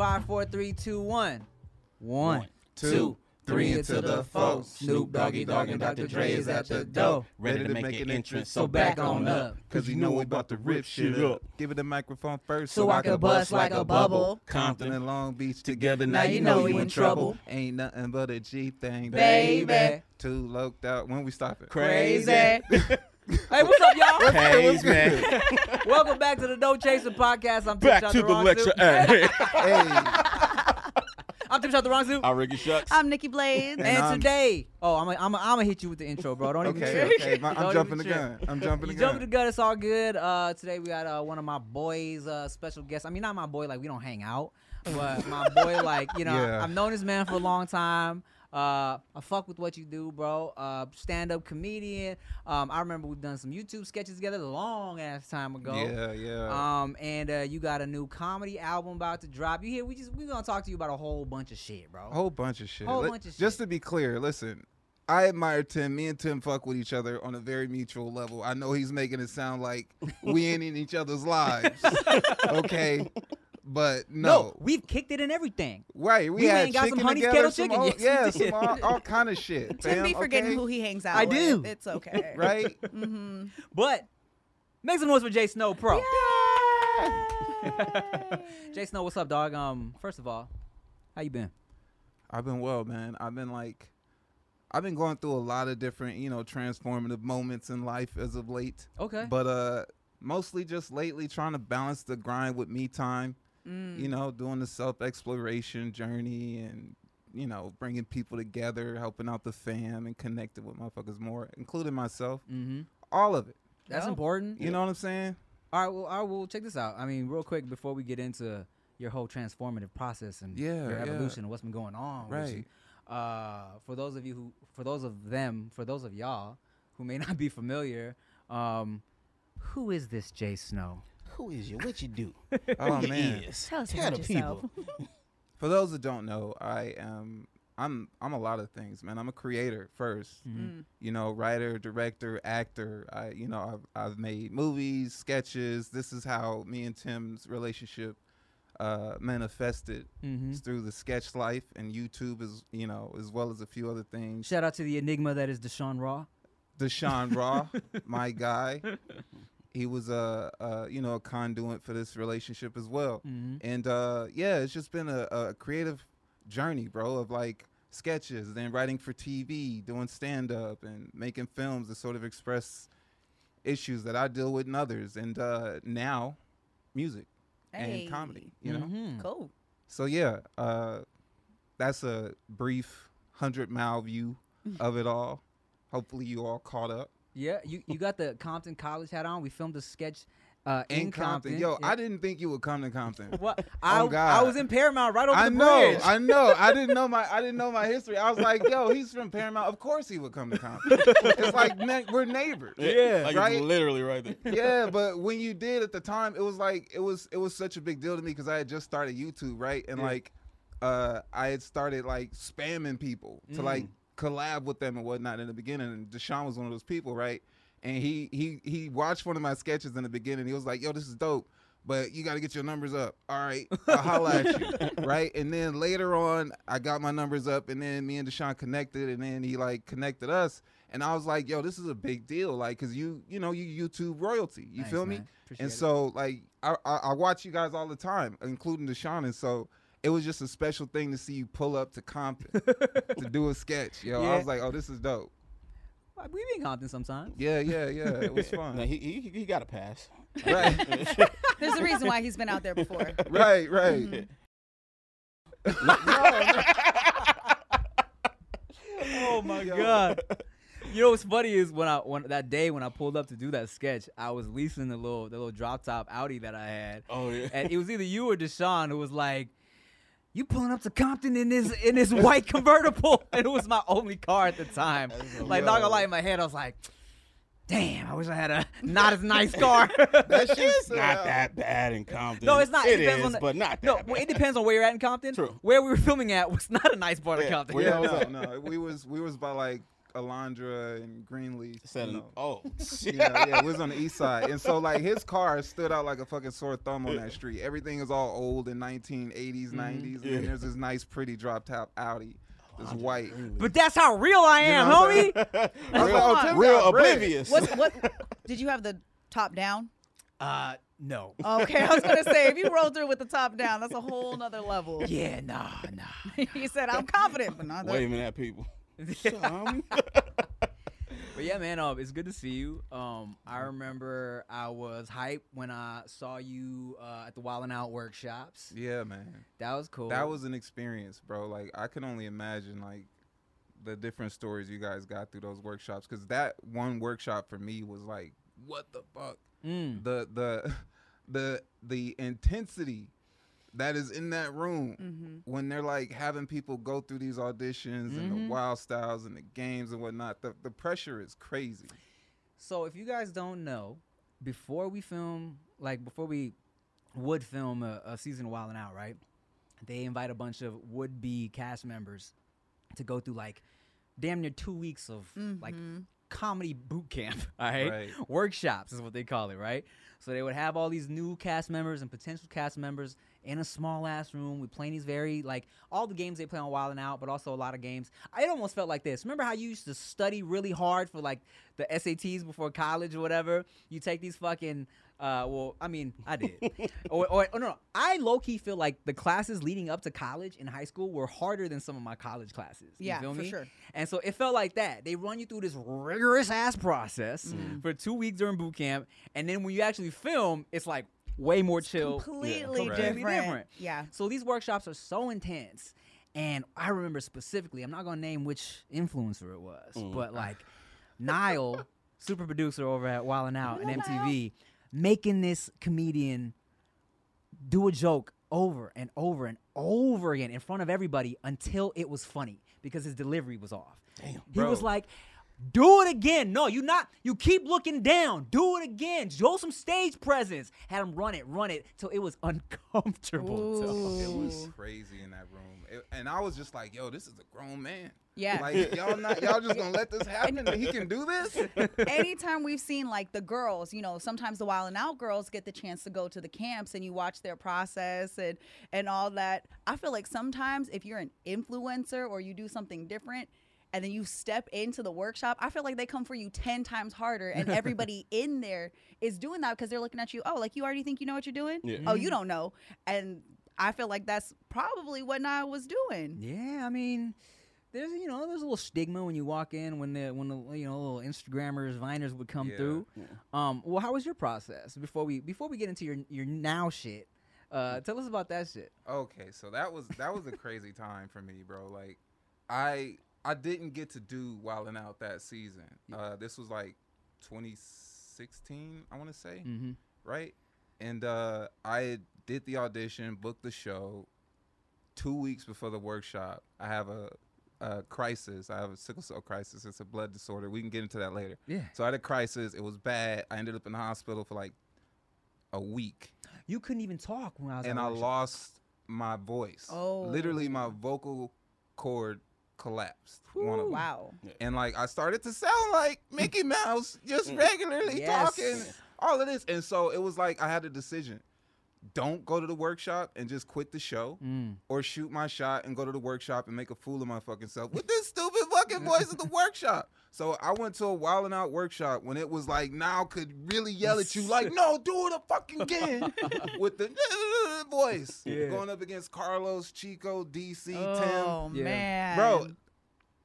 five, four, three, two, one. One, One, two, two, three three into into the the four. four. Snoop Doggy Dogg and Dr. Dre is at the door. Ready to make an entrance, so back on up. Cause you know we about to rip shit up. Give it the microphone first So I can bust like a bubble. Compton and Long Beach Together, Now you know we in trouble. Ain't nothing but a G thing, Baby. Too loked out. When we stopping? Crazy. hey, what's up, y'all? Haze, man. Welcome back to the No Chaser podcast. I'm Tim Back Shot to the the Wrong lecture. Suit. Hey. Hey, I'm Tim Chantarangsu. I'm Ricky Shucks. I'm Nikki Blades. And I'm- today, oh, I'm I'm I'm gonna hit you with the intro, bro. Don't even okay, trip. okay. My- Don't I'm jumping the trip. gun. I'm jumping the You gun. jumping the gun. It's all good. Uh, today we got uh, one of my boys, uh, special guest. I mean, not my boy, like we don't hang out, but my boy, like you know, Yeah. I've known this man for a long time. Uh, I fuck with what you do, bro. Uh, stand up comedian. Um, I remember we've done some YouTube sketches together a long ass time ago. Yeah, yeah. Um, and uh, you got a new comedy album about to drop. You here? We just we gonna talk to you about a whole bunch of shit, bro. a whole bunch of shit. Whole Let- bunch of shit. Just to be clear, listen. I admire Tim. Me and Tim fuck with each other on a very mutual level. I know he's making it sound like we ain't in each other's lives. okay. But no. we've kicked it and everything. Right, we, We had got some honey together, Kettle some chicken. old- Yes, yeah, some all, all kind of shit. Tim be forgetting okay? who he hangs out I with. do. It's okay. Right? Mm-hmm. But make some noise for Jay Snow Pro. Jay Snow, what's up, dog? Um, first of all, how you been? I've been well, man. I've been like, I've been going through a lot of different, you know, transformative moments in life as of late. Okay. But uh, mostly just lately trying to balance the grind with me time. Mm. You know, doing the self exploration journey and you know bringing people together, helping out the fam, and connecting with motherfuckers more, including myself. mm-hmm. All of it. That's Yeah. important. You know what I'm saying? All right. Well, all right. Well, check this out. I mean, real quick before we get into your whole transformative process and Yeah, your yeah. evolution and what's been going on. with Right. you, Uh, for those of you who, for those of them, for those of y'all who may not be familiar, um, who is this Jay Snow? Who is you? What you do? Oh you man. is? Tell us Tell about yourself. people. For those that don't know, I am I'm I'm a lot of things, man. I'm a creator 1st Mm. You know, writer, director, actor. I you know, I've I've made movies, sketches. This is how me and Tim's relationship uh manifested Mm-hmm. It's through the sketch life and YouTube as you know, as well as a few other things. Shout out to the enigma that is Deshaun Raw. Deshaun Raw, my guy. He was a, uh you know a conduit for this relationship as well. Mm-hmm. And uh, yeah, it's just been a, a creative journey, bro, of like sketches, then writing for TV, doing stand up, and making films to sort of express issues that I deal with in others. And uh, now, music Hey. and comedy, you know? Mm-hmm. Cool. So yeah, uh, that's a brief 100 mile view of it all. Hopefully, you all caught up. Yeah, you, you got the Compton College hat on. We filmed a sketch uh, in, In Compton. Yo, Yeah. I didn't think you would come to Compton. What? I, Oh, I God. was in Paramount right over I the know, bridge. I know. I didn't know my, I didn't know my history. I was like, yo, he's from Paramount. Of course he would come to Compton. it's like ne- we're neighbors. Yeah, like right? it's literally right there. Yeah, but when you did at the time, it was like it was it was such a big deal to me because I had just started YouTube, right? And Yeah. like, uh, I had started like spamming people to Mm. like collab with them and whatnot in the beginning. And Deshaun was one of those people, right? And he he he watched one of my sketches in the beginning. He was like, "Yo, this is dope." But you got to get your numbers up. All right, I'll holla at you. Right. And then later on, I got my numbers up, and then me and Deshaun connected, and then he like connected us. And I was like, yo, this is a big deal. Like, cause you, you know, you YouTube royalty. You Nice, feel me? And so, like, I, I I watch you guys all the time, including Deshaun. And so, it was just a special thing to see you pull up to Compton to do a sketch. Yo, Yeah. I was like, oh, this is dope. we be in Compton sometimes. Yeah, yeah, yeah. It was No, fun. he, he he got a pass. right, There's a reason why he's been out there before. right, right. Mhm. Oh my Yo. god. You know what's funny is when I when that day when I pulled up to do that sketch, I was leasing the little the little drop top Audi that I had, Oh yeah. and it was either you or Deshaun who was like, "You pulling up to Compton in this in this white convertible?" And it was my only car at the time. Like not gonna lie, in my head I was like, "Damn, I wish I had a not as nice car." That shit's It's not that bad in Compton. No, it's not. It It depends is, on the- but not that no, bad. well, it depends on where you're at in Compton. True. Where we were filming at was not a nice part of Compton. where Yeah, y'all no, no. We was we was by like Alondra and Greenleaf. Said, you know. oh, You know, yeah, we was on the east side, and so like his car stood out like a fucking sore thumb on that street. Everything is all old in 1980s, 90s, and Yeah. then there's this nice, pretty drop top Audi, this white. But that's how real I am, know homie. I was like, oh, real oblivious. What? What? Did you have the top down? Uh, no. Okay, I was gonna say if you roll through with the top down, that's a whole nother level. Yeah, nah, nah. he said, "I'm confident, but not that." waving at people. But yeah, man, um, it's good to see you. Um, I remember I was hyped when I saw you uh, at the Wild 'N Out workshops. Yeah, man. That was cool. That was an experience, bro. Like I can only imagine like the different stories you guys got through those workshops because that one workshop for me was like, what the fuck? Mm. The the the the intensity that is in that room Mm-hmm. when they're like having people go through these auditions and Mhm. the wild styles and the games and whatnot. The the pressure is crazy. So if you guys don't know, before we film, like before we would film a, a season of Wild 'N Out, right? They invite a bunch of would-be cast members to go through like damn near two weeks of like Mhm. Comedy boot camp, all right? Right. Workshops is what they call it, right? So they would have all these new cast members and potential cast members in a small ass room. We playing these very like all the games they play on Wild 'N Out, but also a lot of games. I almost felt like this. Remember how you used to study really hard for like the SATs before college or whatever? You take these fucking uh, well, I mean, I did. or, or, or no, I low key feel like the classes leading up to college in high school were harder than some of my college classes. You Yeah, feel for me? sure. And so it felt like that. They run you through this rigorous ass process Mm. for two weeks during boot camp, and then when you actually film, it's like way more chill. Completely Correct. different. different. Yeah. So these workshops are so intense. And I remember specifically, I'm not gonna name which influencer it was, Mm. but like Niall, super producer over at Wild 'N Out and Hello, MTV, making this comedian do a joke over and over and over again in front of everybody until it was funny because his delivery was off. Damn. He was like, do it again. No, you not. You keep looking down. Do it again. Show some stage presence. Had him run it, run it till it was uncomfortable. Ooh. It was crazy in that room, It- and I was just like, "Yo, this is a grown man. Yeah. Like y'all not y'all just gonna let this happen? That he can do this? anytime we've seen like the girls, you know, sometimes the Wild 'N Out girls get the chance to go to the camps and you watch their process and and all that. I feel like sometimes if you're an influencer or you do something different and then you step into the workshop, I feel like they come for you 10 times harder and everybody in there is doing that because they're looking at you, "Oh, like you already think you know what you're doing? Yeah. Oh, you don't know." And I feel like that's probably what I was doing. Yeah, I mean, there's you know there's a little stigma when you walk in when the when the you know little Instagrammers, Viners would come Yeah. through. Um, well, how was your process before we before we get into your your now shit? Uh, tell us about that shit. Okay, so that was that was a crazy time for me, bro. Like, I I didn't get to do Wild 'N Out that season. Uh, this was like 2016, I want to say, Mm-hmm. right? And uh, I did the audition, booked the show. Two weeks before the workshop, I have a, a crisis. I have a sickle cell crisis. It's a blood disorder. We can get into that later. Yeah, So I had a crisis. It was bad. I ended up in the hospital for like a week. you couldn't even talk when I was. and I workshop. lost my voice. Oh. Literally, my vocal cord collapsed. One of them. Wow. And like, I started to sound like Mickey Mouse, just regularly Yes. talking, all of this. And so it was like, I had a decision. Don't go to the workshop and just quit the show, Mm. or shoot my shot and go to the workshop and make a fool of my fucking self with this stupid fucking voice at the workshop. So I went to a Wild 'N Out workshop when it was like now could really yell at you like, no, do it a fucking again with the voice. Yeah. Going up against Carlos, Chico, DC, Oh Yeah. man. Tim. Bro,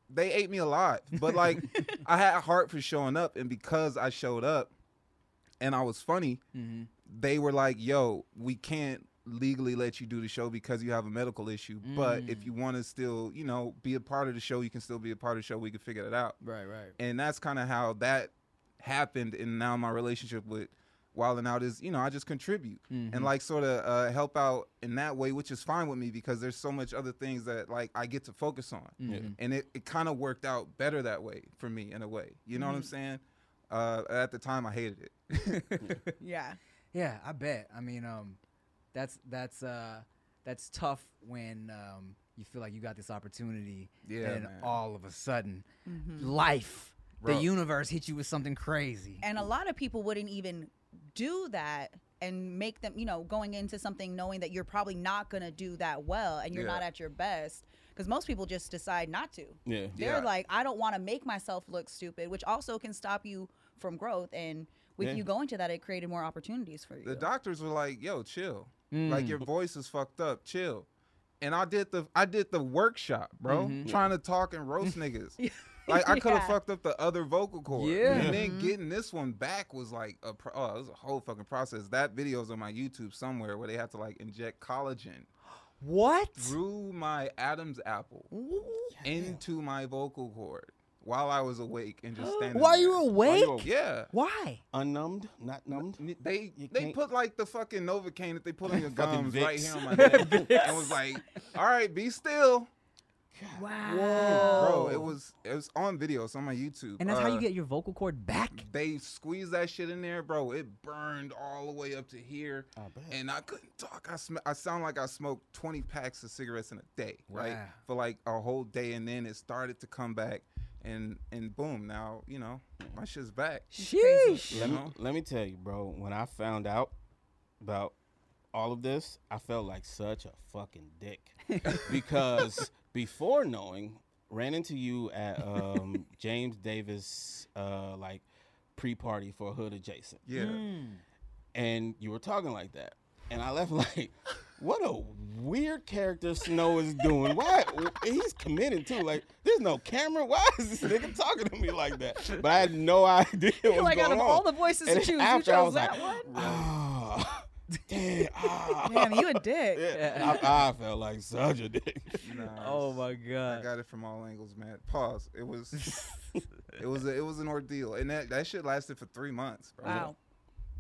they ate me alive. But like I had heart for showing up and because I showed up and I was funny, Mm-hmm. they were like, "Yo, we can't legally let you do the show because you have a medical issue. But if Mm. you want to still, you know, be a part of the show, you can still be a part of the show. We can figure it out." Right, right. And that's kind of how that happened. And now my relationship with Wild 'N Out is, you know, I just contribute Mhm. and like sort of uh, help out in that way, which is fine with me because there's so much other things that like I get to focus on. Mhm. And it, it kind of worked out better that way for me in a way. You know what I'm saying? Uh, at the time, I hated it. Yeah. Yeah, I bet. I mean, um, that's that's uh, that's tough when um, you feel like you got this opportunity, Yeah, and man. all of a sudden, Mm-hmm. life, Bro. the universe hit you with something crazy. And a lot of people wouldn't even do that and make them, you know, going into something knowing that you're probably not going to do that well and you're Yeah. not at your best. Because most people just decide not to. Yeah. They're Yeah. like, I don't want to make myself look stupid, which also can stop you from growth. And with Yeah. you going to that, it created more opportunities for you. The doctors were like, "Yo, chill. Mm. Like your voice is fucked up. Chill." And I did the I did the workshop, bro. Mhm. Trying to talk and roast niggas. Like I could have Yeah. fucked up the other vocal cord. Yeah. And then Mhm. getting this one back was like a pro- oh, it was a whole fucking process. That video's on my YouTube somewhere where they had to like inject collagen what? through my Adam's apple into my vocal cord while I was awake and just standing. While you there. were While you awake? Yeah. Why? Unnumbed, not numbed. They You they can't- put like the fucking Novocaine that they put on your Fucking gums right here on my neck and was like, "All right, be still." Wow. Bro, it was it was on video. It's on my YouTube. And that's how you Uh, get your vocal cord back? They squeezed that shit in there, bro. It burned all the way up to here, I bet. and I couldn't talk. I sm- I sound like I smoked twenty packs of cigarettes in a day, right? For like a whole day, and then it started to come back, and and boom, now you know my shit's back. Sheesh. let me let me tell you, bro. When I found out about all of this, I felt like such a fucking dick because before knowing, ran into you at um, James Davis uh, like pre-party for Hood Adjacent, Yeah, Mm. and you were talking like that, and I left like. What a weird character Snow is doing. Why he's committed too? Like, there's no camera. Why is this nigga talking to me like that? But I had no idea what was like out of on. all the voices And to choose, you after I chose was that like, one. Ah, damn. Ah. Damn, you a dick. Yeah, I, I felt like such a dick. Nah, Oh my god! I got it from all angles, man. Pause. It was, it was, a, it was an ordeal, and that that shit lasted for three months, bro. Wow.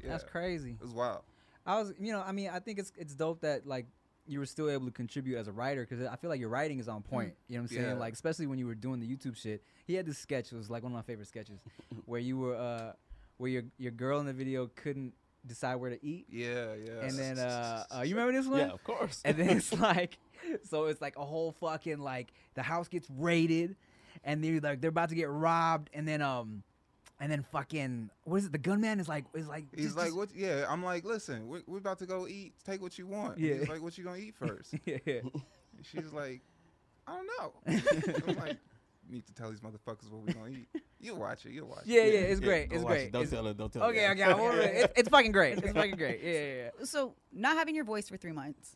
Yeah, That's crazy. It was wild. I was, you know, I mean, I think it's it's dope that like you were still able to contribute as a writer because I feel like your writing is on point. You know what I'm saying? Yeah. Like especially when you were doing the YouTube shit. He had this sketch. It was like one of my favorite sketches where you were, uh, where your your girl in the video couldn't decide where to eat, Yeah, yeah. and then uh, uh you remember this one? Yeah, of course. and then it's like so it's like a whole fucking like the house gets raided and they're like they're about to get robbed and then um and then fucking what is it the gunman is like is like He's just- like, what? Yeah, I'm like, listen, we're, we're about to go eat. Take what you want. Yeah. He's like, what you gonna eat first? yeah, yeah. She's like, I don't know. I'm like, need to tell these motherfuckers what we gonna eat. You'll watch it. You'll watch yeah it. yeah yeah, it's Yeah, great it's great it. Don't It's- tell her. Don't tell her. okay okay I won't ruin it. it's, it's fucking great it's fucking great yeah yeah, yeah. So, not having your voice for three months,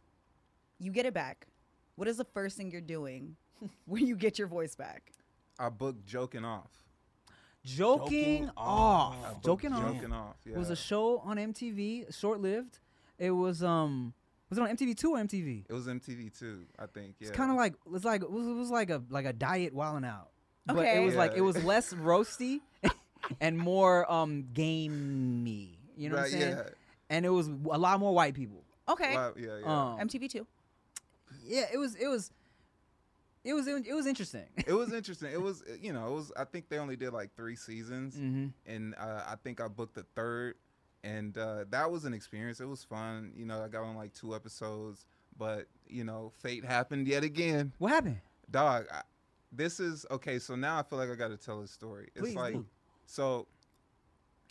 you get it back. What is the first thing you're doing when you get your voice back? I booked joking off. joking, Joking off, I booked joking off Joking off. Yeah. It was a show on MTV short lived it was um was it on MTV two or MTV It was MTV too, I think. Yeah. It's kind of like it's like it was, it was like a like a diet wilding out. But it Okay. was like it was less roasty and more um gamey. You know what I'm Right, saying? yeah. And it was a lot more white people. Okay. Wow, yeah, yeah. Um, MTV two. yeah, it was it was it was it was interesting. it was interesting. It was, you know, it was. I think they only did like three seasons, hmm and uh, I think I booked the third, and uh, that was an experience. It was fun. You know, I got on like two episodes, but you know, fate happened yet again. What happened? Dog, I, this is okay. So now I feel like I got to tell a story. It's Please like do. so.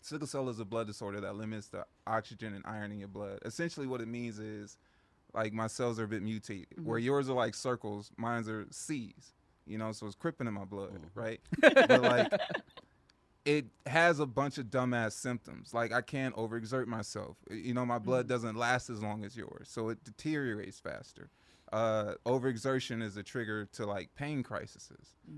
Sickle cell is a blood disorder that limits the oxygen and iron in your blood. Essentially, what it means is, like my cells are a bit mutated. Where yours are like circles, mine's are C's. You know, so it's crippin in my blood, right? but like, it has a bunch of dumbass symptoms. Like I can't overexert myself. You know, my blood doesn't last as long as yours, so it deteriorates faster. Uh, overexertion is a trigger to like pain crises,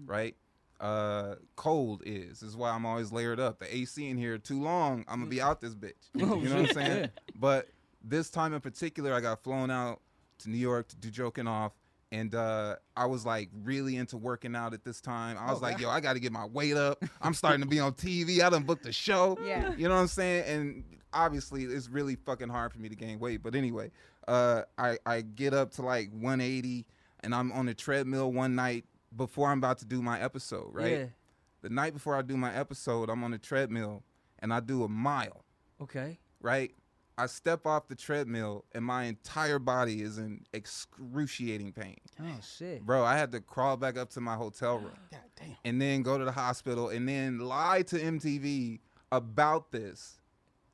right? Uh, cold is This is why I'm always layered up. The AC in here too long, I'm gonna be out this bitch. You know what I'm saying? Yeah. But this time in particular, I got flown out to New York to do joking off. And uh, I was like really into working out at this time. I was Oh, like, God. yo, I got to get my weight up. I'm starting to be on TV. I done booked a show. Yeah. You know what I'm saying? And obviously, it's really fucking hard for me to gain weight. But anyway, uh, I, I get up to like 180 and I'm on the treadmill one night before I'm about to do my episode, right? Yeah. The night before I do my episode, I'm on the treadmill and I do a mile Okay. right? I step off the treadmill and my entire body is in excruciating pain. Oh shit. Bro, I had to crawl back up to my hotel room God damn. and then go to the hospital and then lie to MTV about this.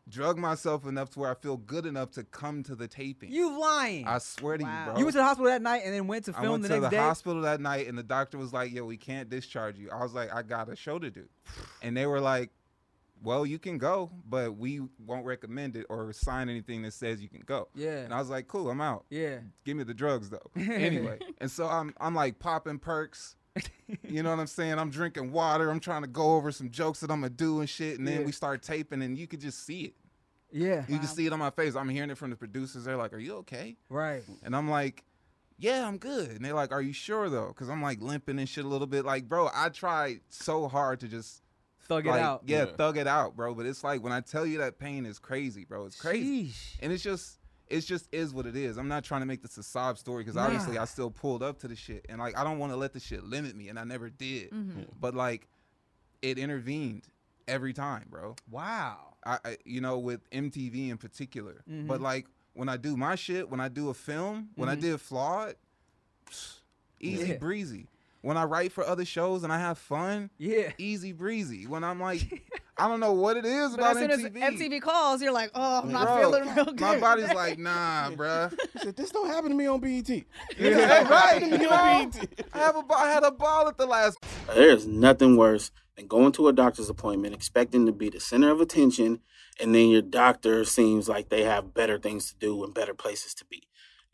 Drug myself enough to where I feel good enough to come to the taping. You lying. I swear to Wow. you, bro. you went to the hospital that night and then went to film I went the to next the day. hospital that night and the doctor was like, "Yo, we can't discharge you." I was like, "I got a show to do," and they were like, "Well, you can go, but we won't recommend it or sign anything that says you can go." Yeah. And I was like, "Cool, I'm out. yeah. Give me the drugs though." anyway, and so I'm I'm like popping perks. You know what I'm saying? I'm drinking water. I'm trying to go over some jokes that I'm gonna do and shit. And then Yeah. we start taping, and you could just see it. Yeah. You Wow. can see it on my face. I'm hearing it from the producers. They're like, "Are you okay?" Right. And I'm like, yeah, I'm good. And they're like, are you sure though? Because I'm like limping and shit a little bit. Like, bro, I tried so hard to just Thug like, it out. Yeah, Yeah. thug it out, bro. But it's like when I tell you that pain is crazy, bro. It's crazy. Sheesh. And it's just, it's just is what it is. I'm not trying to make this a sob story because obviously I still pulled up to the shit, and like I don't want to let the shit limit me, and I never did. Mm-hmm. But like, it intervened every time, bro. Wow. I, I you know, with MTV in particular. Mhm. But like when I do my shit, when I do a film, when I Mhm. did Flawed, easy Yeah. breezy. When I write for other shows and I have fun, Yeah. easy breezy. When I'm like, I don't know what it is But about as soon MTV. as MTV calls, you're like, oh, I'm not Bro, feeling real good. My body's like, nah, bruh. Said, "This don't happen to me on BET." Yeah, right. to You me know, on BET. I have a, ba- I had a ball at the last. There's nothing worse than going to a doctor's appointment expecting to be the center of attention, and then your doctor seems like they have better things to do and better places to be.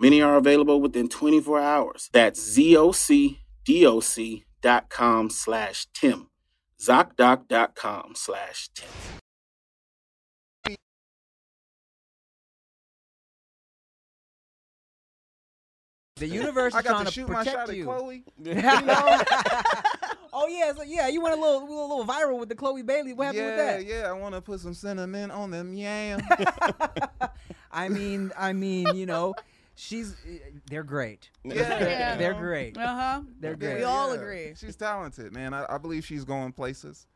Many are available within 24 hours. That's ZocDoc.com slash Tim. ZocDoc.com slash Tim. The universe is got trying to to shoot my shot protect at you. Chloe. oh yeah, it's like, yeah. You went a little, a little viral with the Chloe Bailey. What happened yeah, with that? yeah. I want to put some cinnamon on them yams. I mean, I mean, you know, she's, they're great. yeah, Yeah. They're great. Uh huh. They're great. We all yeah. agree. She's talented, man. I, I believe she's going places,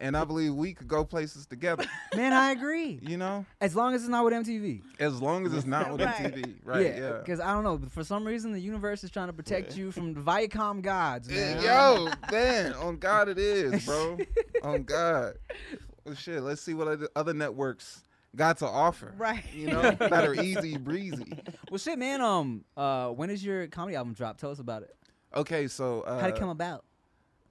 and I believe we could go places together. Man, I agree. You know, As long as it's not with MTV. as long as it's not with Right. MTV, right? Yeah. Because I don't know, but for some reason the universe is trying to protect you from the Viacom gods, man. Yo, man, on God it is, bro. on God. Well, shit. Let's see what other- other networks got to offer. Right. You know, that are easy breezy. Well, shit, man. Um, uh, when is your comedy album drop? Tell us about it. Okay, so uh, How'd it come about?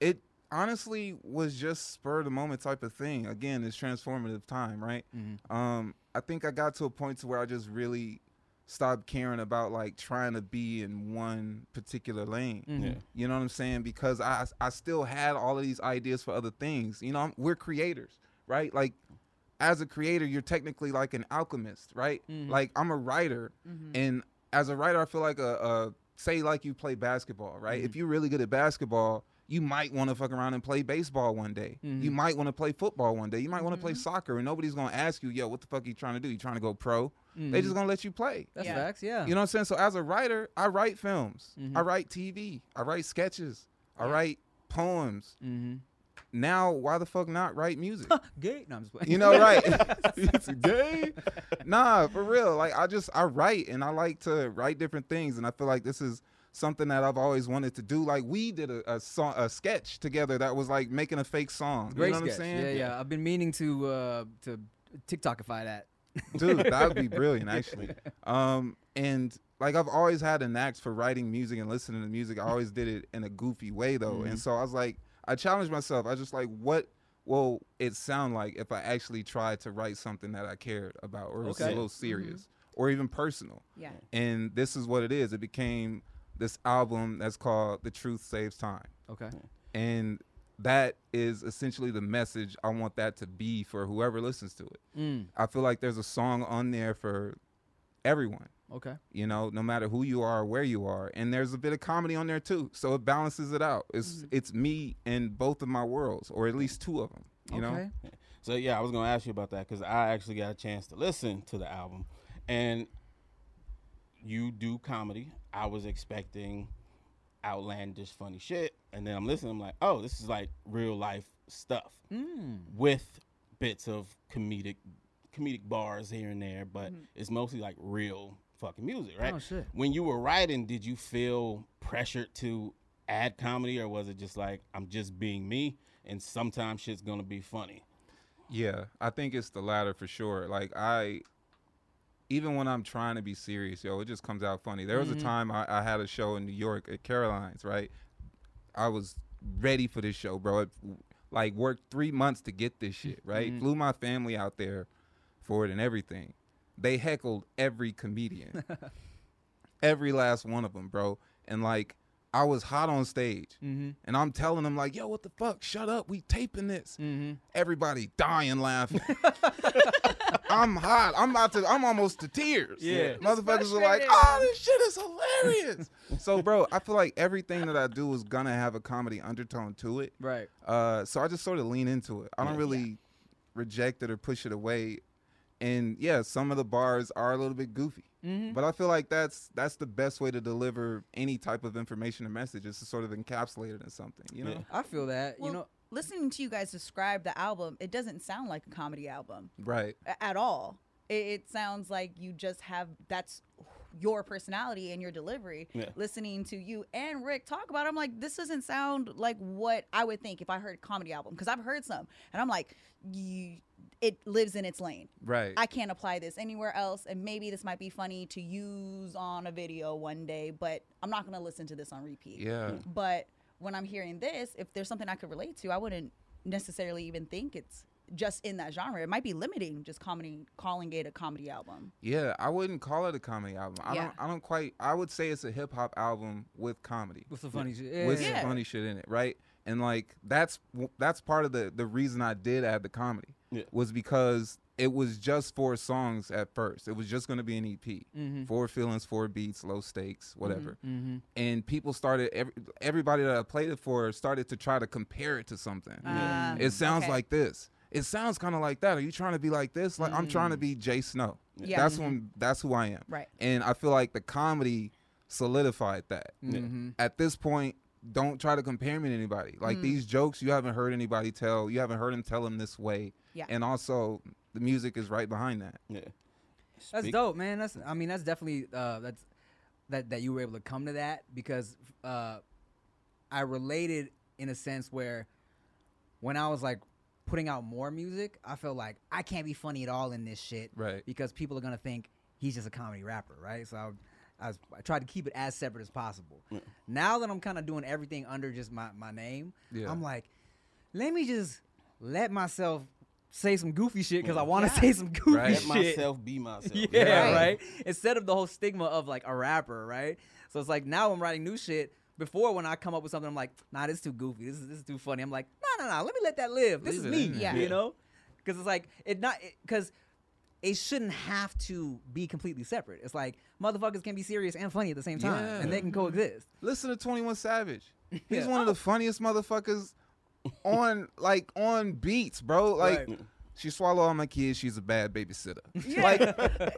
it honestly was just spur of the moment type of thing. Again, it's transformative time, right? Mhm. Um, I think I got to a point to where I just really stopped caring about like trying to be in one particular lane. Mhm. Yeah. You know what I'm saying? Because I I still had all of these ideas for other things. You know, I'm, we're creators, right? Like as a creator, you're technically like an alchemist, right? Mhm. Like I'm a writer, Mhm. and as a writer, I feel like a, a say like you play basketball, right? If you're really good at basketball, you might want to fuck around and play baseball one day. You Mhm. might want to play football one day. You might want to play Mhm. soccer, and nobody's gonna ask you, "Yo, what the fuck are you trying to do? You trying to go pro?" They just gonna let you play. That's Yeah. facts, yeah. You know what I'm saying? So as a writer, I write films. I write TV, I write sketches, I write poems. Now, why the fuck not write music? Gay? No, I'm just playing. You know, right? it's gay. Nah, for real. Like I just I write and I like to write different things, and I feel like this is something that I've always wanted to do. Like we did a, a song, a sketch together that was like making a fake song. Great you know sketch. what I'm saying? Yeah, yeah. I've been meaning to uh to TikTokify that. dude that would be brilliant actually um and like I've always had an knack for writing music and listening to music. I always did it in a goofy way though, Mm-hmm. and so I was like, I challenged myself. I was just like, what will it sound like if I actually tried to write something that I cared about, or was a little serious, or even personal? Yeah. And this is what it is. It became this album that's called "The Truth Saves Time." Okay. and that is essentially the message I want that to be for whoever listens to it. Mm. I feel like there's a song on there for everyone, Okay. you know, no matter who you are or where you are, and there's a bit of comedy on there too, so it balances it out. It's it's me in both of my worlds, or at least two of them, you know. okay. So yeah, I was gonna ask you about that because I actually got a chance to listen to the album, and you do comedy. I was expecting outlandish, funny shit, and then I'm listening. I'm like, oh, this is like real life stuff Mm. with bits of comedic, comedic bars here and there, but it's mostly like real fucking music, right? Oh shit. When you were writing, did you feel pressured to add comedy, or was it just like I'm just being me, and sometimes shit's gonna be funny? Yeah, I think it's the latter for sure. Like I, even when I'm trying to be serious, yo, it just comes out funny. There was a mm-hmm. time I, I had a show in New York at Caroline's, right? I was ready for this show, bro. It, like worked three months to get this shit, right? Mm-hmm. Flew my family out there for it and everything. They heckled every comedian, every last one of them, bro. And like, I was hot on stage, Mm-hmm. and I'm telling them like, "Yo, what the fuck? Shut up! We taping this." Mm-hmm. Everybody dying laughing. I'm hot. I'm about to. I'm almost to tears. Yeah. motherfuckers are like, "Oh, this shit is hilarious." so, bro, I feel like everything that I do is gonna have a comedy undertone to it. Right. Uh, so I just sort of lean into it. I don't Yeah. really reject it or push it away. And yeah, some of the bars are a little bit goofy, Mm-hmm. but I feel like that's that's the best way to deliver any type of information or message is to sort of encapsulate it in something. You know? Yeah. I feel that. Well, you know. listening to you guys describe the album, it doesn't sound like a comedy album Right. at all. It, it sounds like you just have that's your personality and your delivery. Yeah. Listening to you and Rick talk about, it, I'm like, this doesn't sound like what I would think if I heard a comedy album because I've heard some, and I'm like, you, it lives in its lane. Right. I can't apply this anywhere else, and maybe this might be funny to use on a video one day, but I'm not gonna listen to this on repeat. yeah. Hmm. But when I'm hearing this, if there's something I could relate to, I wouldn't necessarily even think it's just in that genre. It might be limiting just comedy, calling it a comedy album. Yeah, I wouldn't call it a comedy album. I Yeah. don't. I don't quite. I would say it's a hip hop album with comedy, With some funny shit. with Yeah. Yeah. some funny shit in it, right? And like that's that's part of the the reason I did add the comedy Yeah. was because it was just four songs at first. It was just going to be an EP, Mm-hmm. four feelings, four beats, low stakes, whatever. Mm-hmm. And people started. Every, everybody that I played it for started to try to compare it to something. Ah, It sounds okay. like this. It sounds kind of like that. Are you trying to be like this? Like I'm trying to be Jay Snow. Yeah. That's when that's who I am. Right. And I feel like the comedy solidified that. Mm-hmm. At this point, don't try to compare me to anybody. Mm. Like these jokes, you haven't heard anybody tell. You haven't heard him tell them this way. Yeah. And also, the music is right behind that. Yeah. That's Speak- dope, man. That's I mean that's definitely uh, that's that that you were able to come to that because uh, I related in a sense where when I was like putting out more music, I felt like I can't be funny at all in this shit, Right. Because people are gonna think he's just a comedy rapper, right? So I, I, was, I tried to keep it as separate as possible. Now that I'm kind of doing everything under just my my name, Yeah. I'm like, let me just let myself say some goofy shit because I mm. want to Yeah. say some goofy Right. Let myself be myself. Yeah, Yeah. right. Instead of the whole stigma of like a rapper, right? So it's like now I'm writing new shit. Before when I come up with something, I'm like, nah, this is too goofy. This is this is too funny. I'm like, nah, nah, nah. Let me let that live. This Leave is me. in. Yeah. You know, because it's like it not because it shouldn't have to be completely separate. It's like motherfuckers can be serious and funny at the same time, Yeah. and they can coexist. Listen to Twenty One Savage. He's Yeah. one of the oh. funniest motherfuckers on like on beats, bro. Like. Right. She swallow all my kids. She's a bad babysitter. Yeah. Like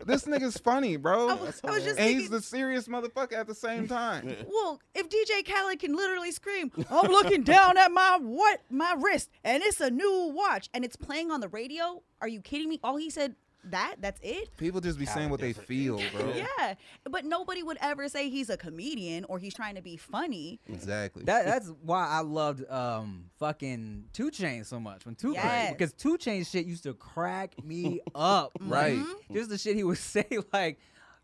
this nigga's funny, bro. I was, I was just and he's the serious motherfucker at the same time. well, if DJ Khaled can literally scream, "I'm looking down at my what my wrist, and it's a new watch, and it's playing on the radio." Are you kidding me? All he said that that's it. People just be saying what they feel, bro. Yeah, but nobody would ever say he's a comedian or he's trying to be funny. Exactly. That that's why I loved um fucking Two Chainz so much when Two Yes. because Two Chainz shit used to crack me up. Right. Like, just the shit he would say like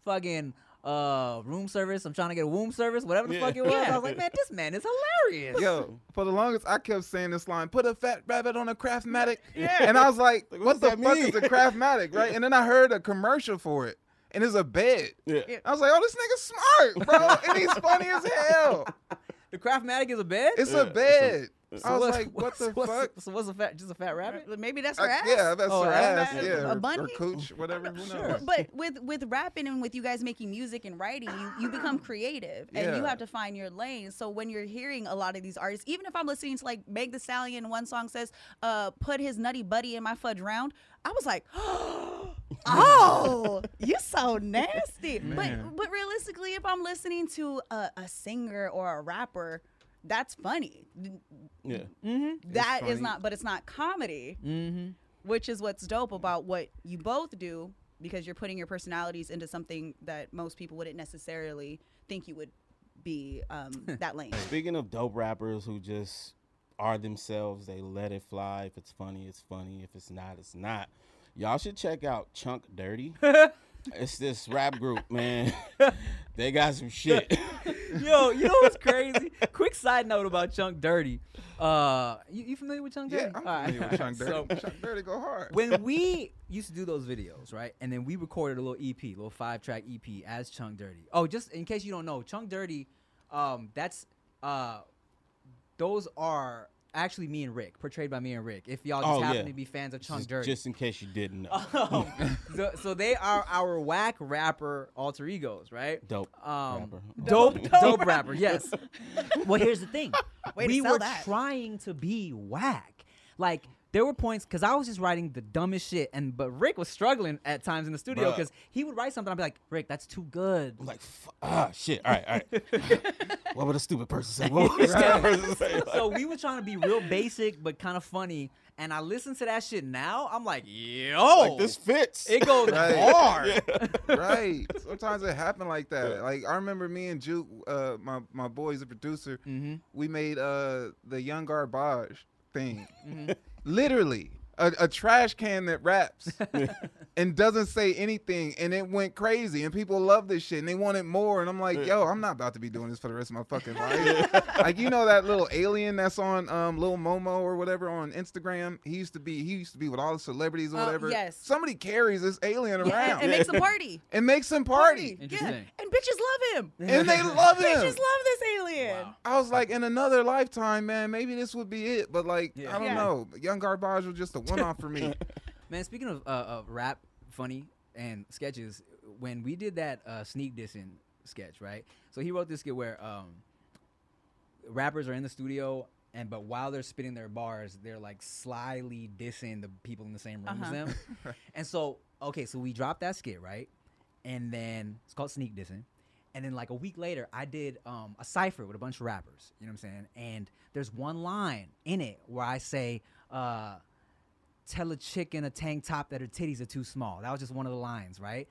fucking uh room service. I'm trying to get a womb service, whatever the Yeah. fuck it was. I was like, man, this man is hilarious. Yo, for the longest, I kept saying this line: "Put a fat rabbit on a craftmatic." Yeah. And I was like, Like, "What what's the fuck mean? is a craftmatic?" Right? And then I heard a commercial for it, and it's a bed. Yeah. I was like, "Oh, this nigga's smart, bro, and he's funny as hell." The Craftmatic is a bed. It's Yeah, a it's a- it's I was what's- like, "What what's- the what's- fuck?" So what's a fat? Just a fat rabbit? Maybe that's I- her ass. yeah, that's Oh, her that's ass. Yeah, a or- or, bunny? cooch, whatever. Who Sure. knows? but with with rapping and with you guys making music and writing, you, you become creative and you have to find your lane. So when you're hearing a lot of these artists, even if I'm listening to like Meg Thee Stallion, one song says, uh, "Put his nutty buddy in my fudge round," I was like, "Oh, you so nasty." Man. But but realistically, if I'm listening to a, a singer or a rapper, that's funny. Yeah. Mm-hmm. That is funny. not, but it's not comedy Mm-hmm. which is what's dope about what you both do because you're putting your personalities into something that most people wouldn't necessarily think you would be um, that lane. Speaking of dope rappers who just are themselves, they let it fly. If it's funny, it's funny. If it's not, it's not. Y'all should check out Chunk Dirty. it's this rap group, man. they got some shit. Yo, you know what's crazy? Quick side note about Chunk Dirty. Uh, you, you familiar with Chunk Dirty? yeah, Dirty? I'm All right, familiar all with right. Chunk So, Dirty. Chunk Dirty go hard. when we used to do those videos, right? And then we recorded a little EP, little five track EP as Chunk Dirty. Oh, just in case you don't know, Chunk Dirty, um, that's uh, those are actually me and Rick, portrayed by me and Rick. If y'all just Oh, happen yeah. to be fans of Chunk just, Dirty, just in case you didn't know. um, so, so they are our whack rapper alter egos, right? dope Um, rapper. dope, Dope dope, rapper. Yes. well, here's the thing. Way to we sell were that. trying to be whack. Like there were points because I was just writing the dumbest shit, and but Rick was struggling at times in the studio because he would write something. I'd be like, Rick, that's too good. I'm like, F- ah, shit. All right, all right. what would a stupid person say? What would a stupid person say? so we were trying to be real basic but kind of funny. And I listen to that shit now. I'm like, yo, like this fits. it goes Right. hard. right. Sometimes it happened like that. Like I remember me and Juke, uh, my my boy's a producer. Mm-hmm. We made uh the Young Garbage thing. Mm-hmm. Literally. A, a trash can that raps and doesn't say anything, and it went crazy, and people love this shit, and they wanted more, and I'm like, yo, I'm not about to be doing this for the rest of my fucking life. like you know that little alien that's on um Lil Momo or whatever on Instagram. He used to be he used to be with all the celebrities or Oh, whatever. yes. Somebody carries this alien Yeah, around and, and makes a party. and makes him party. Interesting. Yeah, and bitches love him. And they love him. Bitches love this alien. Wow. I was like, in another lifetime, man, maybe this would be it. But like, Yeah. I don't Yeah. know. Young Garbage was just a one-off for me. Man, speaking of, uh, of rap, funny, and sketches, when we did that uh, sneak dissing sketch, right? So he wrote this skit where um, rappers are in the studio, and but while they're spitting their bars, they're like slyly dissing the people in the same room as Uh-huh. them. and so, okay, so we dropped that skit, right? And then it's called sneak dissing. And then like a week later, I did um, a cipher with a bunch of rappers. You know what I'm saying? And there's one line in it where I say, uh, "Tell a chick in a tank top that her titties are too small." That was just one of the lines, right?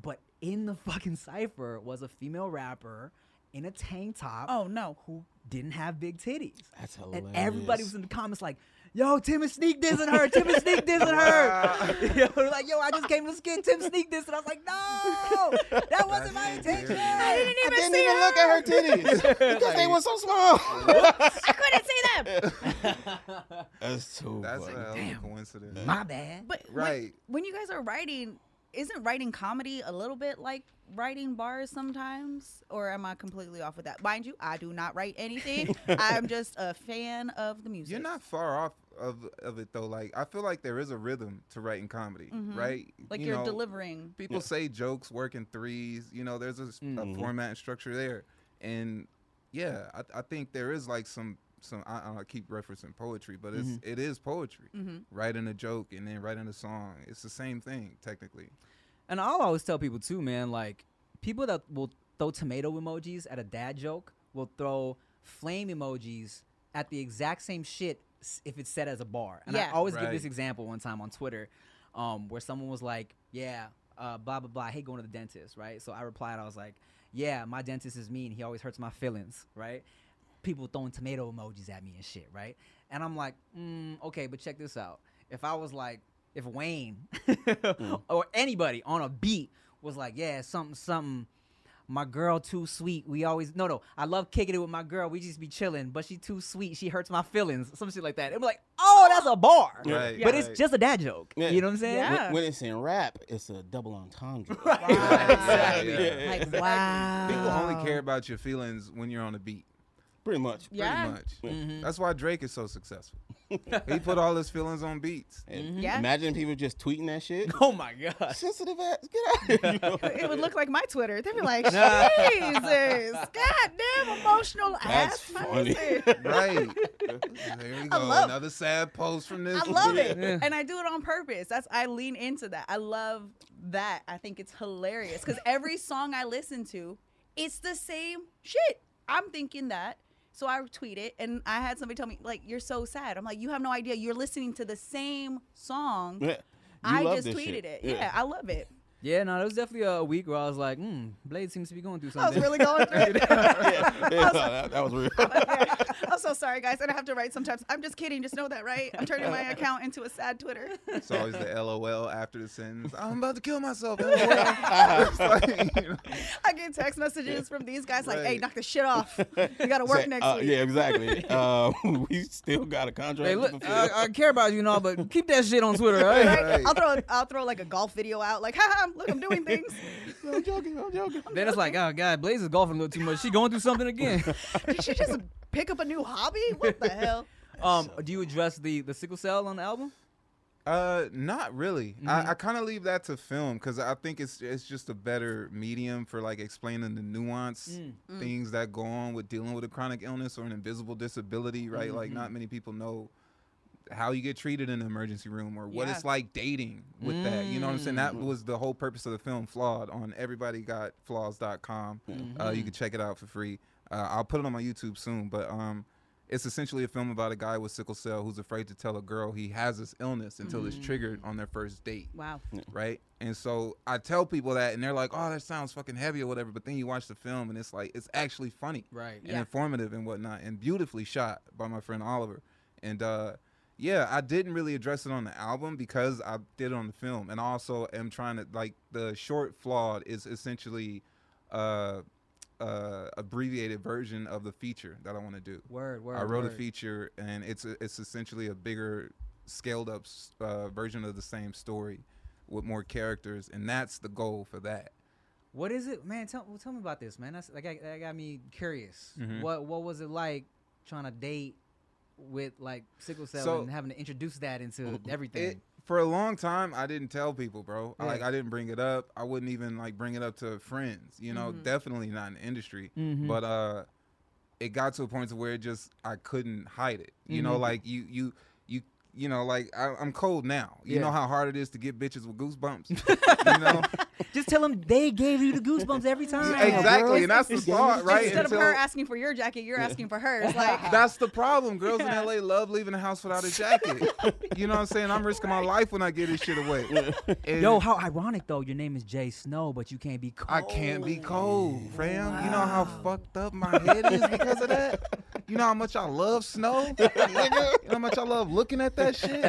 But in the fucking cipher was a female rapper in a tank top Oh no. who didn't have big titties. That's hilarious. And everybody was in the comments like, "Yo, Tim is sneak dissing her. Tim is sneak dissing her." yo, like, yo, I just came to skin Tim sneak dissing. I was like, "No, that wasn't my intention." I didn't even, I didn't see even her. look at her titties because they were so small. I couldn't see them. That's too That's a funny. a Damn. coincidence. My bad. But when- Right. when, you guys are writing, isn't writing comedy a little bit like writing bars sometimes? Or am I completely off with that? Mind you, I do not write anything. I'm just a fan of the music. You're not far off of of it though. Like I feel like there is a rhythm to writing comedy, Mhm. right? like You you're know, delivering. People Yeah. say jokes work in threes. You know, there's a, s- a format and structure there, and yeah, I, I think there is like some some. I, I keep referencing poetry, but it's it is poetry. hmm Writing a joke and then writing a song, it's the same thing technically. And I'll always tell people too, man, like people that will throw tomato emojis at a dad joke will throw flame emojis at the exact same shit s- if it's set as a bar. And Yeah. I always give this example one time on Twitter, um, where someone was like, "Yeah, uh, blah blah blah. I hate going to the dentist." Right. So I replied, I was like, "Yeah, my dentist is mean. He always hurts my feelings." Right. People throwing tomato emojis at me and shit. Right. And I'm like, mm, okay, but check this out. If I was like, if Wayne or anybody on a beat was like, yeah, something, something, my girl too sweet. We always no no. I love kicking it with my girl. We just be chilling, but she too sweet. She hurts my feelings. Some shit like that. I'm like, oh, that's a bar. Right, But right. it's just a dad joke. Yeah. You know what I'm saying? Yeah. When, when it's in rap, it's a double entendre. Yeah, yeah. Like wow. People only care about your feelings when you're on the beat. Pretty much. Pretty Yeah. much. Mhm. That's why Drake is so successful. he put all his feelings on beats. And Yeah. Imagine people just tweeting that shit. Oh my god. Sensitive ass, get out of here. It would look like my Twitter. They'd be like, Jesus, God damn emotional That's ass. funny. Right. there you go. love- Another sad post from this. I love it. Yeah. And I do it on purpose. That's I lean into that. I love that. I think it's hilarious because every song I listen to, it's the same shit. I'm thinking that. So I tweeted and I had somebody tell me, like, you're so sad. I'm like, you have no idea. You're listening to the same song. Yeah. I just tweeted shit. it. Yeah. I love it. Yeah, no, there was definitely a week where I was like, hmm, Blade seems to be going through something. I was really going through it. yeah, yeah, that, that was real. I'm so sorry, guys. And I have to write sometimes. I'm just kidding. Just know that, right? I'm turning my account into a sad Twitter. It's always the LOL after the sentence. I'm about to kill myself. LOL. Like, you know, I get text messages from these guys like, "Hey, knock the shit off. You got to work Say, next uh, week." Yeah, exactly. Uh, we still got a contract. Hey, look. I, I care about you and all, but keep that shit on Twitter, all right? Right? Right. I'll throw I'll throw like a golf video out, like, haha, look, I'm doing things. I'm joking. I'm joking. Then it's like, oh god, Blaze is golfing a little too much. She going through something again. Did she just pick up a new hobby? What the hell? um, do you address the the sickle cell on the album? Uh, not really. Mhm. I, I kind of leave that to film because I think it's it's just a better medium for like explaining the nuance Mm. Mm. things that go on with dealing with a chronic illness or an invisible disability. Right, like Mhm. not many people know how you get treated in an emergency room or what Yeah. it's like dating with that. You know what I'm saying? That Mm. was the whole purpose of the film. Flawed on everybodygotflaws.com. Mm-hmm. Uh, you can check it out for free. Uh, I'll put it on my YouTube soon, but um, it's essentially a film about a guy with sickle cell who's afraid to tell a girl he has this illness until it's triggered on their first date, Wow. right? And so I tell people that, and they're like, "Oh, that sounds fucking heavy or whatever." But then you watch the film, and it's like it's actually funny Right. and Yeah. informative and whatnot, and beautifully shot by my friend Oliver. And uh, yeah, I didn't really address it on the album because I did it on the film, and I also am trying to like the short flawed is essentially uh, uh, abbreviated version of the feature that I want to do. Word, word. I wrote word. a feature, and it's it's essentially a bigger, scaled up uh, version of the same story with more characters, and that's the goal for that. What is it, man? Tell, tell me about this, man. That's like that got me curious. Mhm. What what was it like trying to date with like sickle cell So- and having to introduce that into everything? It, for a long time, I didn't tell people, bro. I, Yeah. Like I didn't bring it up. I wouldn't even like bring it up to friends. You know, Mhm. definitely not in the industry. Mhm. But uh, it got to a point to where it just I couldn't hide it. You know, Mhm. like you you you you know, like I, I'm cold now. You Yeah. know how hard it is to get bitches with goosebumps. you know, Just tell them they gave you the goosebumps every time. exactly, girl. and that's the thought, right? Instead Until- of her asking for your jacket, you're asking for hers. Like, That's the problem. Girls Yeah. in LA love leaving the house without a jacket. you know what I'm saying? I'm risking my life when I get this shit away. And Yo, how ironic though. Your name is Jay Snow, but you can't be cold. I can't be cold, fam. You know how fucked up my head is because of that? You know how much I love snow? You know how much I love looking at that shit?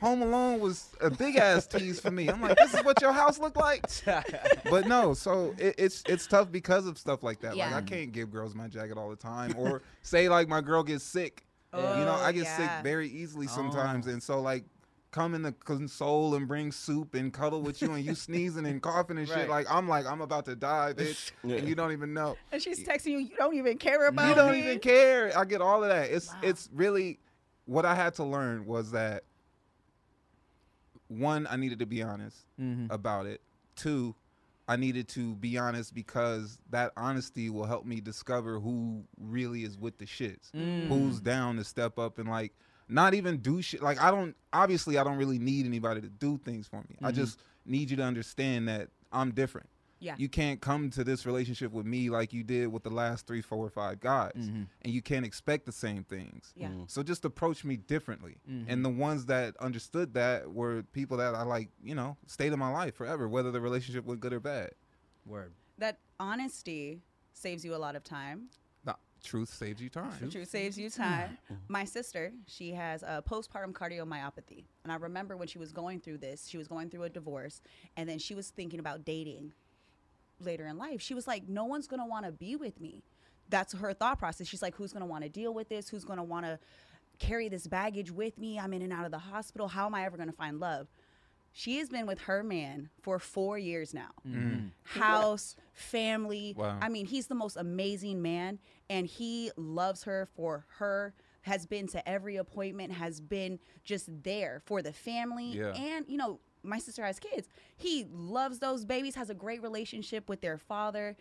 Home Alone was a big ass tease for me. I'm like, this is what your house looked like? But no, so it, it's it's tough because of stuff like that. Like I can't give girls my jacket all the time, or say like my girl gets sick. you know, Oh, I get yeah. sick very easily oh. sometimes, Oh. and so like coming to console and bring soup and cuddle with you, and you sneezing and coughing and shit. Right. Like I'm like I'm about to die, bitch, Yeah. and you don't even know. and she's texting you, you don't even care about You don't me. even care. I get all of that. It's Wow. it's really what I had to learn was that one, I needed to be honest Mhm. about it. Two, I needed to be honest because that honesty will help me discover who really is with the shits. Mm. Who's down to step up and like not even do shit. Like I don't obviously I don't really need anybody to do things for me. I Mhm. just need you to understand that I'm different. Yeah. You can't come to this relationship with me like you did with the last three, four, or five guys. Mhm. And you can't expect the same things. Yeah. Mm. So just approach me differently. Mhm. And the ones that understood that were people that I like, you know, stayed in my life forever, whether the relationship was good or bad. Word. That honesty saves you a lot of time. Nah, truth saves you time. The truth saves you time. My sister, she has a postpartum cardiomyopathy. And I remember when she was going through this, she was going through a divorce, and then she was thinking about dating. Later in life. She was like, no one's gonna want to be with me. That's her thought process. She's like, who's gonna want to deal with this? Who's gonna want to carry this baggage with me? I'm in and out of the hospital. How am I ever gonna find love? She has been with her man for four years now. Mm-hmm. Mm-hmm. House, family. Wow. I mean, he's the most amazing man, and he loves her for her. Has been to every appointment. Has been just there for the family, Yeah. and you know, my sister has kids. He loves those babies. Has a great relationship with their father.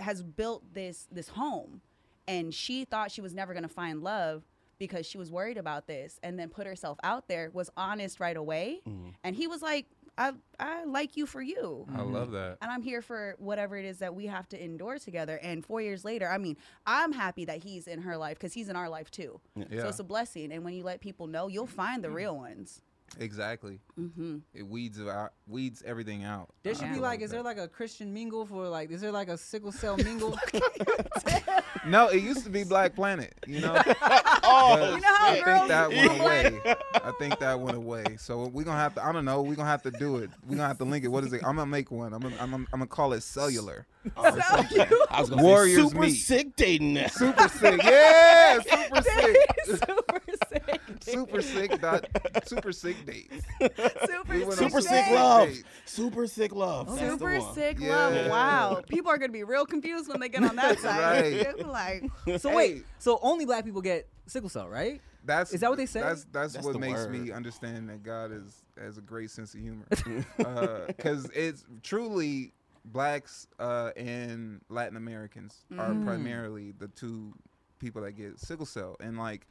Has built this this home, and she thought she was never gonna find love because she was worried about this, and then put herself out there. Was honest right away, mm-hmm. and he was like, "I I like you for you." I love mm-hmm. that. and I'm here for whatever it is that we have to endure together. And four years later, I mean, I'm happy that he's in her life because he's in our life too. Yeah. So it's a blessing. And when you let people know, you'll find the mm-hmm. real ones. Exactly. hmm It weeds out, weeds everything out. There I should be like, is there like a Christian mingle for like, is there like a sickle cell mingle? No, it used to be Black Planet. You know. Oh, You know how I think girls that went it? away. I think that went away. So we're gonna have to. I don't know. We're gonna have to do it. We're gonna have to link it. What is it? I'm gonna make one. I'm gonna. I'm gonna, I'm gonna call it cellular. I was gonna Warriors say super meet. sick dating. Super sick. Yeah. Super sick. Super sick. Super sick. Dot. Super sick dates. Super, We Super sick. sick dates. love. Super sick love. That's Super sick Yeah. love. Wow. People are going to be real confused when they get on that side. Right. Like, so Hey. wait, so only black people get sickle cell, right? That's Is that what they say? That's that's, That's what makes word. me understand that God is has a great sense of humor. Because it's truly blacks uh, and Latin Americans are Mm. primarily the two people that get sickle cell, and like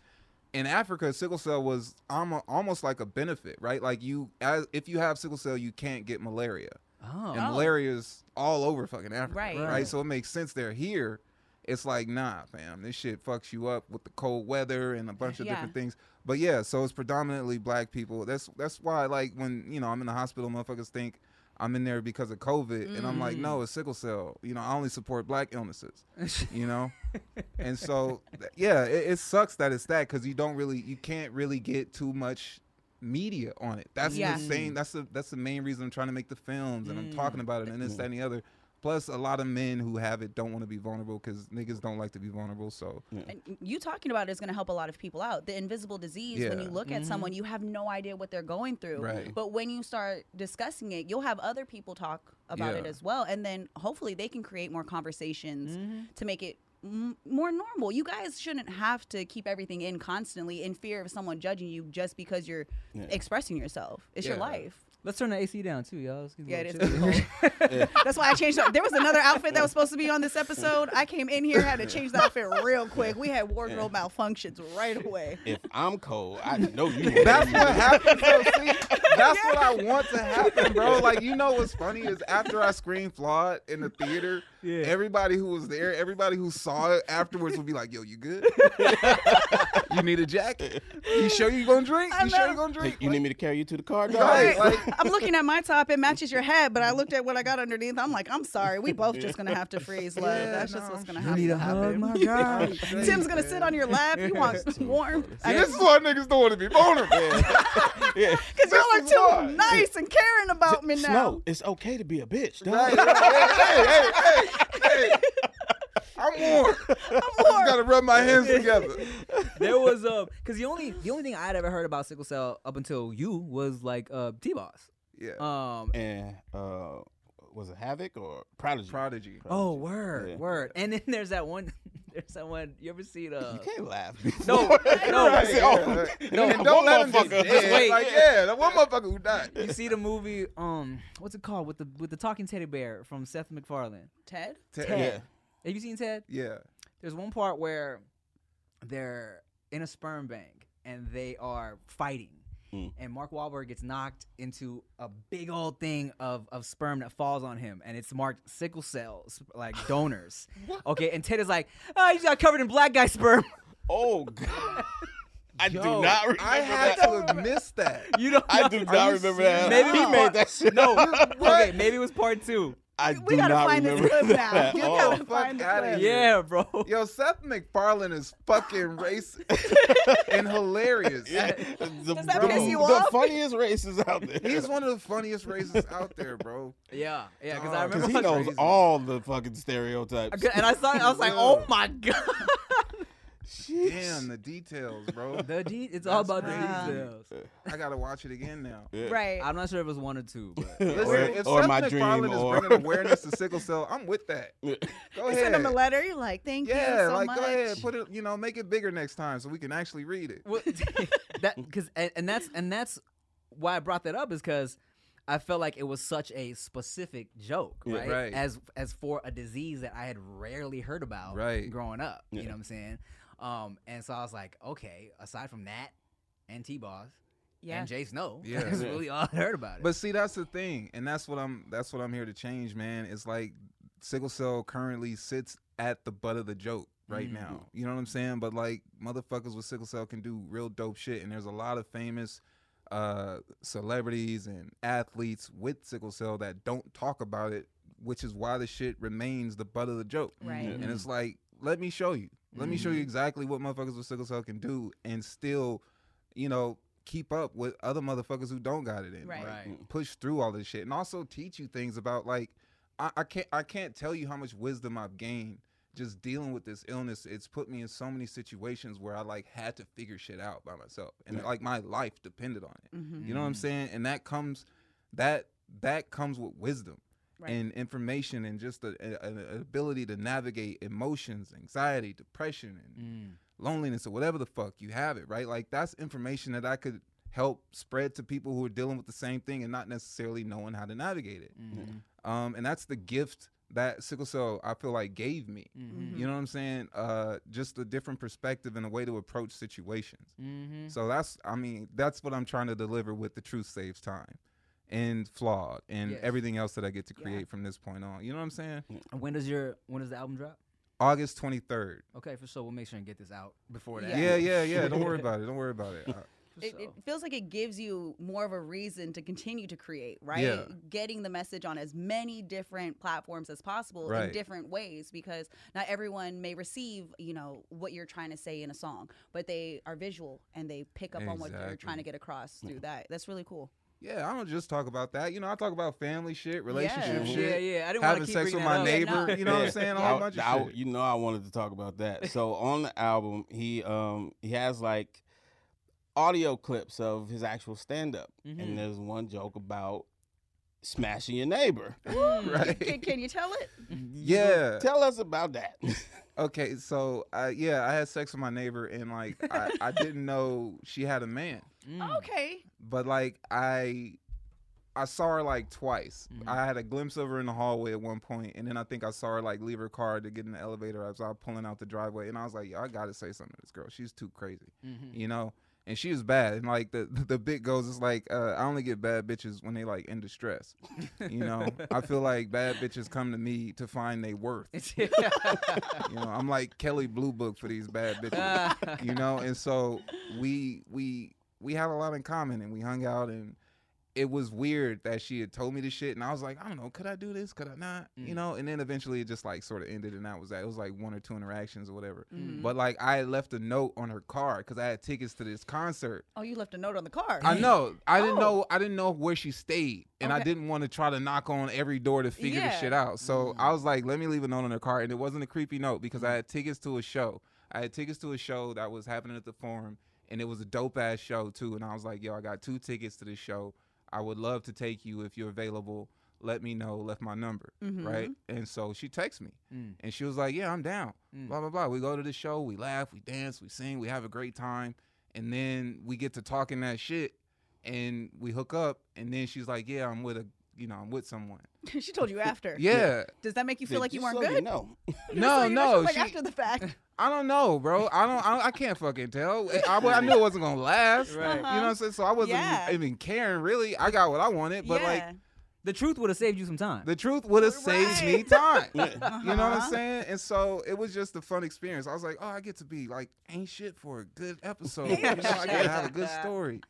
in Africa, sickle cell was almost like a benefit, right? Like you, as if you have sickle cell, you can't get malaria, Oh. and Oh. malaria is all over fucking Africa, Right. right? Right. So it makes sense they're Here, it's like, nah, fam, this shit fucks you up with the cold weather and a bunch of Yeah. different things. But yeah, so it's predominantly black people. That's that's why, like, when you know I'm in the hospital, motherfuckers think I'm in there because of COVID, and I'm like, Mm. no, it's sickle cell. You know, I only support black illnesses. You know, and so yeah, it, it sucks that it's that because you don't really, you can't really get too much media on it. That's Yeah. the same. That's the that's the main reason I'm trying to make the films and I'm talking about it and this, that, and the other. Plus, a lot of men who have it don't want to be vulnerable because niggas don't like to be vulnerable. So And you talking about it is going to help a lot of people out. The invisible disease, when you look at someone, you have no idea what they're going through. Right. But when you start discussing it, you'll have other people talk about it as well. And then hopefully they can create more conversations Mm-hmm. to make it m- more normal. You guys shouldn't have to keep everything in constantly in fear of someone judging you just because you're Yeah. expressing yourself. It's your life. Let's turn the AC down too, y'all. Let's get a Yeah, it is little pretty chill. cold. That's why I changed. There was another outfit that was supposed to be on this episode. I came in here, had to change the outfit real quick. We had wardrobe malfunctions right away. If I'm cold, I know you. that's what there. happens. Though. See, that's what I want to happen, bro. Like you know what's funny is after I screamed flawed in the theater, Yeah. everybody who was there, everybody who saw it afterwards would be like, "Yo, you good? you need a jacket? You sure you gonna drink? You sure you gonna Hey, drink? You need me to carry you to the car, dog? Right, Right. like- I'm looking at my top. It matches your head, but I looked at what I got underneath. I'm like, I'm sorry. We both just gonna have to freeze love. Yeah, That's just what's gonna I'm You have need a hug, happen. my guy. Tim's gonna sit on your lap. He wants warm. See, this is why niggas don't want to be vulnerable. yeah. Because y'all this is are why. too nice and caring about me now. Snow, it's okay to be a bitch, dog. Right, hey, hey, hey, hey. I'm warm. I'm warm. gotta rub my hands together. there was uh, cause the only the only thing I had ever heard about sickle cell up until you was like uh T-Boz. Yeah. Um. And uh, was it Havoc or Prodigy? Prodigy. Oh, word, Yeah. word. And then there's that one. There's that one. You ever seen uh? You can't laugh. No, no. I say, oh, Right. no, And don't let him just motherfucker. dead. wait. Like, yeah, that one motherfucker who died. You see the movie? Um, what's it called with the with the talking teddy bear from Seth MacFarlane? Ted. Ted. Ted. Have you seen Ted? Yeah. There's one part where they're in a sperm bank and they are fighting. Mm. And Mark Wahlberg gets knocked into a big old thing of, of sperm that falls on him, and it's marked sickle cells, like donors. okay, and Ted is like, "Oh, you got covered in black guy sperm." Oh God. I do not remember I had that. to have missed that. You don't. I do not remember that. Maybe he made that shit. No. okay, maybe it was part two. I We do gotta not find this remember clip that now. at You all. gotta oh. Fuck find the outta clip. here. Yeah, bro. Yo, Seth MacFarlane is fucking racist and hilarious. Yeah, the, Does that the- piss you the off? funniest racists out there. He's one of the funniest racists out there, bro. Yeah, yeah. Because Dog. I remember he knows crazy. all the fucking stereotypes. and I saw it. I was like, oh my god. Damn the details, bro. The de- it's all That's about the details. I gotta watch it again now. Yeah. Right. I'm not sure if it was one or two, but Listen, Or- if or Seth my MacFarlane dream, is or- bringing awareness to sickle cell, I'm with that. Go You ahead. send them a letter. You're like, thank yeah, you so like much. go ahead, put it. You know, make it bigger next time so we can actually read it. Well, that because and, and that's and that's why I brought that up is because I felt like it was such a specific joke, Yeah. right? Right. As as for a disease that I had rarely heard about, Right. growing up. You know what I'm saying? Um, and so I was like, okay, aside from that and T Boz Yeah. and Jay Snow, Yeah. that's really all I heard about it. But see, that's the thing, and that's what I'm. That's what I'm here to change, man. It's like sickle cell currently sits at the butt of the joke right Mm. now. You know what I'm saying? But like motherfuckers with sickle cell can do real dope shit, and there's a lot of famous uh, celebrities and athletes with sickle cell that don't talk about it, which is why the shit remains the butt of the joke. Right. Yeah. And it's like, let me show you. Let me show you exactly what motherfuckers with sickle cell can do, and still, you know, keep up with other motherfuckers who don't got it in. Right. Like, Right. push through all this shit, and also teach you things about like, I, I can't I can't tell you how much wisdom I've gained just dealing with this illness. It's put me in so many situations where I like had to figure shit out by myself, and Yeah. like my life depended on it. Mhm. You know what I'm saying? And that comes that that comes with wisdom Right. and information and just a, a- an ability to navigate emotions, anxiety, depression, and Mm. loneliness or whatever the fuck you have it, right? Like that's information that I could help spread to people who are dealing with the same thing and not necessarily knowing how to navigate it. Mhm. Um, and that's the gift that sickle cell I feel like gave me. Mhm. You know what I'm saying? Uh, just a different perspective and a way to approach situations. Mhm. So that's, I mean, that's what I'm trying to deliver with the truth saves time, and flawed, and Yes. everything else that I get to Yeah. create from this point on. You know what I'm saying? When does your when does the album drop? August 23rd. Okay, for sure. We'll make sure and get this out before that. Yeah, yeah, yeah. Don't worry about it. Don't worry about it. Uh, It, sure. it feels like it gives you more of a reason to continue to create, right? Yeah. Getting the message on as many different platforms as possible in different ways because not everyone may receive, you know, what you're trying to say in a song, but they are visual and they pick up on what you're trying to get across through that. That's really cool. Yeah, I don't just talk about that. You know, I talk about family shit, relationship Yeah. shit, Yeah, yeah. I didn't want having to keep sex with my up. neighbor. no. You know what I'm Yeah. saying? A I- whole bunch of I- shit. You know, I wanted to talk about that. So on the album, he um he has like audio clips of his actual stand up, Mhm. and there's one joke about smashing your neighbor. Right. Can, can you tell it? Yeah. Tell us about that. Okay, so I yeah, I had sex with my neighbor, and like I, I didn't know she had a man, Mm. Okay. but like I. I saw her like twice. Mhm. I had a glimpse of her in the hallway at one point, and then I think I saw her like leave her car to get in the elevator as I was pulling out the driveway, and I was like, "Yo, I gotta say something to this girl. She's too crazy." Mhm. you know. And she was bad, and like the the bit goes, it's like uh, I only get bad bitches when they like in distress. You know, I feel like bad bitches come to me to find their worth. You know, I'm like Kelley Blue Book for these bad bitches. you know, and so we we we had a lot in common, and we hung out, and it was weird that she had told me this shit, and I was like, I don't know, could I do this? Could I not? You Mm. know, and then eventually it just like sort of ended, and that was that. It was like one or two interactions or whatever. Mhm. But like I had left a note on her car because I had tickets to this concert. Oh, you left a note on the car. I know. I didn't Oh. know. I didn't know where she stayed, and I didn't want to try to knock on every door to figure Yeah. this shit out. So I was like, let me leave a note on her car, and it wasn't a creepy note because. I had tickets to a show. I had tickets to a show that was happening at the Forum, and it was a dope ass show too. And I was like, yo, I got two tickets to this show. I would love to take you if you're available. Let me know. Left my number, Mhm. right? And so she texts me, Mm. and she was like, yeah, I'm down Mm. blah blah blah. We go to the show, we laugh, we dance, we sing, we have a great time, and then we get to talking that shit, and we hook up, and then she's like, "Yeah, I'm with a, you know, I'm with someone." she told you after. Yeah, Does that make you feel like you Just weren't good? know. no, So no, like she, after the fact. I don't know, bro. I don't, I, I can't fucking tell. I, I knew it wasn't gonna last. Right. You know what I'm saying? So I wasn't Yeah. even caring really. I got what I wanted, but yeah. like The truth would have saved you some time. the truth would have saved me Right. time. You know what Uh-huh. I'm saying? And so it was just a fun experience. I was like, oh, I get to be like ain't shit for a good episode. you know, I gotta have a good story.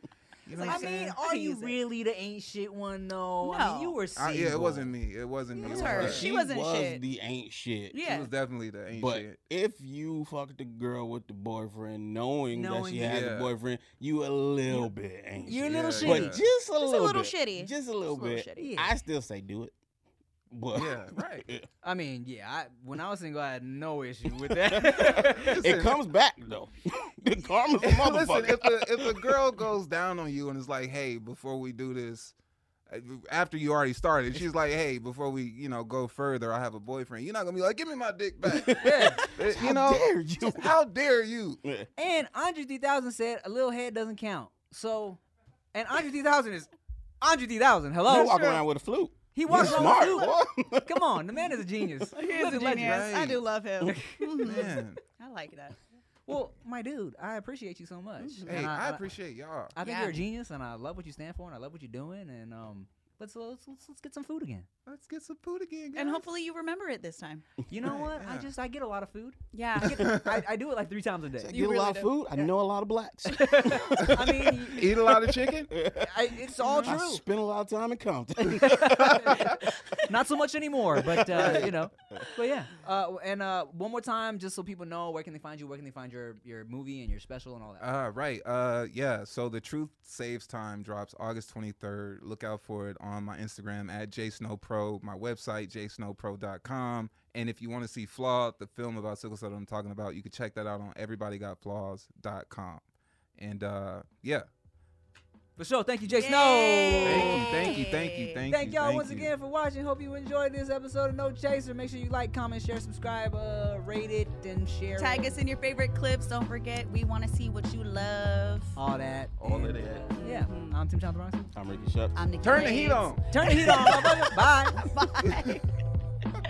You know I I'm saying? mean, are you really the ain't shit one though? I No. mean, you were I, yeah, it wasn't me. It wasn't me. It was was her. her. She She wasn't was shit. the ain't shit. She Yeah. was definitely the ain't shit. But shit. if you fucked the girl with the boyfriend, knowing, that Knowing she that- has Yeah. a boyfriend, you a little bit ain't shit. You're a little Yeah, shitty. But just a a little, little bit, shitty. Just a little Just a little bit. shitty. I still say do it. But Yeah, right. I mean, yeah. I, when I was single, I had no issue with that. it comes back though. the karma's a Listen, motherfucker. if a, if a girl goes down on you and is like, "Hey, before we do this," uh, after you already started, she's like, "Hey, before we, you know, go further, I have a boyfriend." You're not gonna be like, "Give me my dick back." yeah. Uh, How you know, dare you? how dare you? Yeah. And Andre 3000 said a little head doesn't count. So, and Andre 3000 is Andre 3000. You Hello. walk around with a flute. He You're walks around smart. with a flute. boy. Come on, the man is a genius. He is a Living legend. genius. I do love him. Mhm. Man, I like that. Well, my dude, I appreciate you so much. Mhm. hey, And I appreciate y'all. I think Yeah. you're a genius, and I love what you stand for, and I love what you're doing. And um, let's let's let's, let's get some food again. Let's get some food again, guys. And hopefully you remember it this time. You know Right, what? I just I get a lot of food. Yeah. I, get, I, I do it like three times a day. I get You a really lot do. of food. I know a lot of blacks. I mean, eat a lot of chicken. I, it's all I true. spend a lot of time in Compton. Not so much anymore, but uh, you know. But yeah. Uh, and uh, one more time, just so people know, where can they find you? Where can they find your your movie and your special and all that? Uh, right. Uh, yeah. So the Truth Saves Time drops August 23rd. Look out for it on my Instagram at jsnowpro, my website jsnowpro.com. And if you want to see Flawed, the film about sickle cell that I'm talking about, you can check that out on everybodygotflaws.com. And uh, yeah. For sure. Thank you, Jay Yay. Snow. Thank you, thank you, thank you, thank, Thank you. y'all thank once you. again for watching. Hope you enjoyed this episode of No Chaser. Make sure you like, comment, share, subscribe, uh, rate it, and share Tag it. us in your favorite clips. Don't forget, we want to see what you love. All that. All of And, that. uh, yeah. I'm Tim Chantarangsu. I'm Ricky Shucks. I'm Nikki Turn the heat on. Turn the heat on. motherfucker. Bye. Bye.